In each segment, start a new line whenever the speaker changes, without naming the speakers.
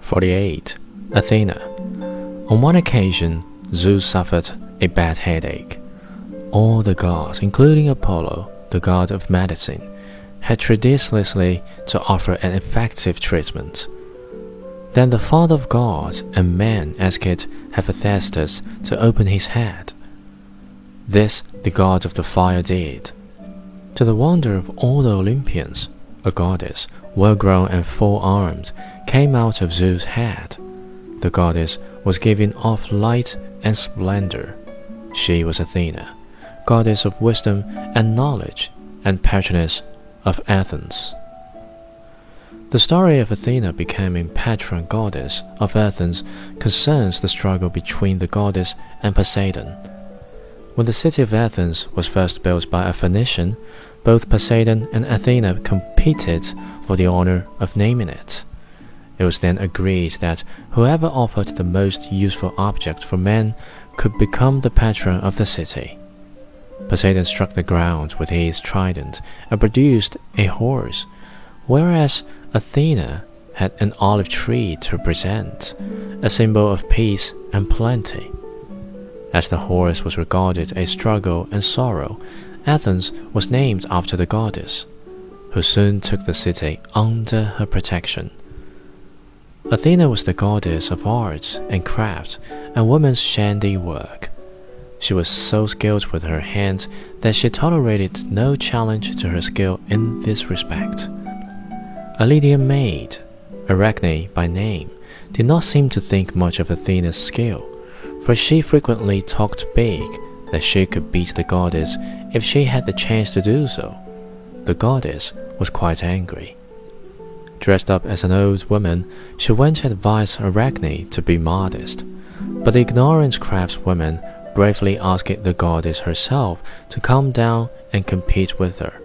Forty-eight. Athena. On one occasion, Zeus suffered a bad headache. All the gods, including Apollo, the god of medicine, had tried to offer an effective treatment. Then the father of gods and men asked Hephaestus to open his head. This the god of the fire did. To the wonder of all the Olympians, a goddess, well grown and full armed, came out of Zeus' head. The goddess was giving off light and splendor. She was Athena, goddess of wisdom and knowledge, and patroness of Athens. The story of Athena becoming patron goddess of Athens concerns the struggle between the goddess and Poseidon. When the city of Athens was first built by a Phoenician, both Poseidon and Athena competed for the honor of naming it. It was then agreed that whoever offered the most useful object for men could become the patron of the city. Poseidon struck the ground with his trident and produced a horse, whereas Athena had an olive tree to represent, a symbol of peace and plenty. As the horse was regarded a struggle and sorrow, Athens was named after the goddess, who soon took the city under her protection. Athena was the goddess of arts and crafts and women's handiwork. She was so skilled with her hands that she tolerated no challenge to her skill in this respect. A Lydian maid, Arachne by name, did not seem to think much of Athena's skill, for she frequently talked big that she could beat the goddess if she had the chance to do so. The goddess was quite angry. Dressed up as an old woman, she went to advise Arachne to be modest. But the ignorant craftswoman bravely asked the goddess herself to come down and compete with her.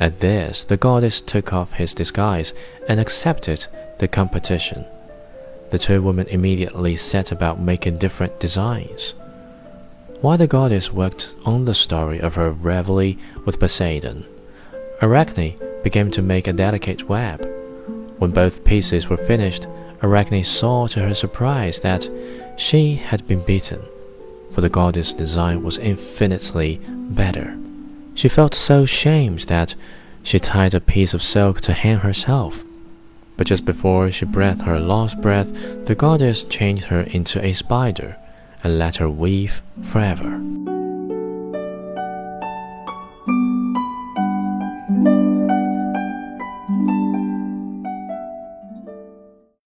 At this, the goddess took off his disguise and accepted the competition. The two women immediately set about making different designs. While the goddess worked on the story of her revelry with Poseidon, Arachne began to make a delicate web. When both pieces were finished, Arachne saw to her surprise that she had been beaten, for the goddess' design was infinitely better. She felt so shamed that she tied a piece of silk to hang herself. But just before she breathed her last breath, the goddess changed her into a spider and let her weave forever.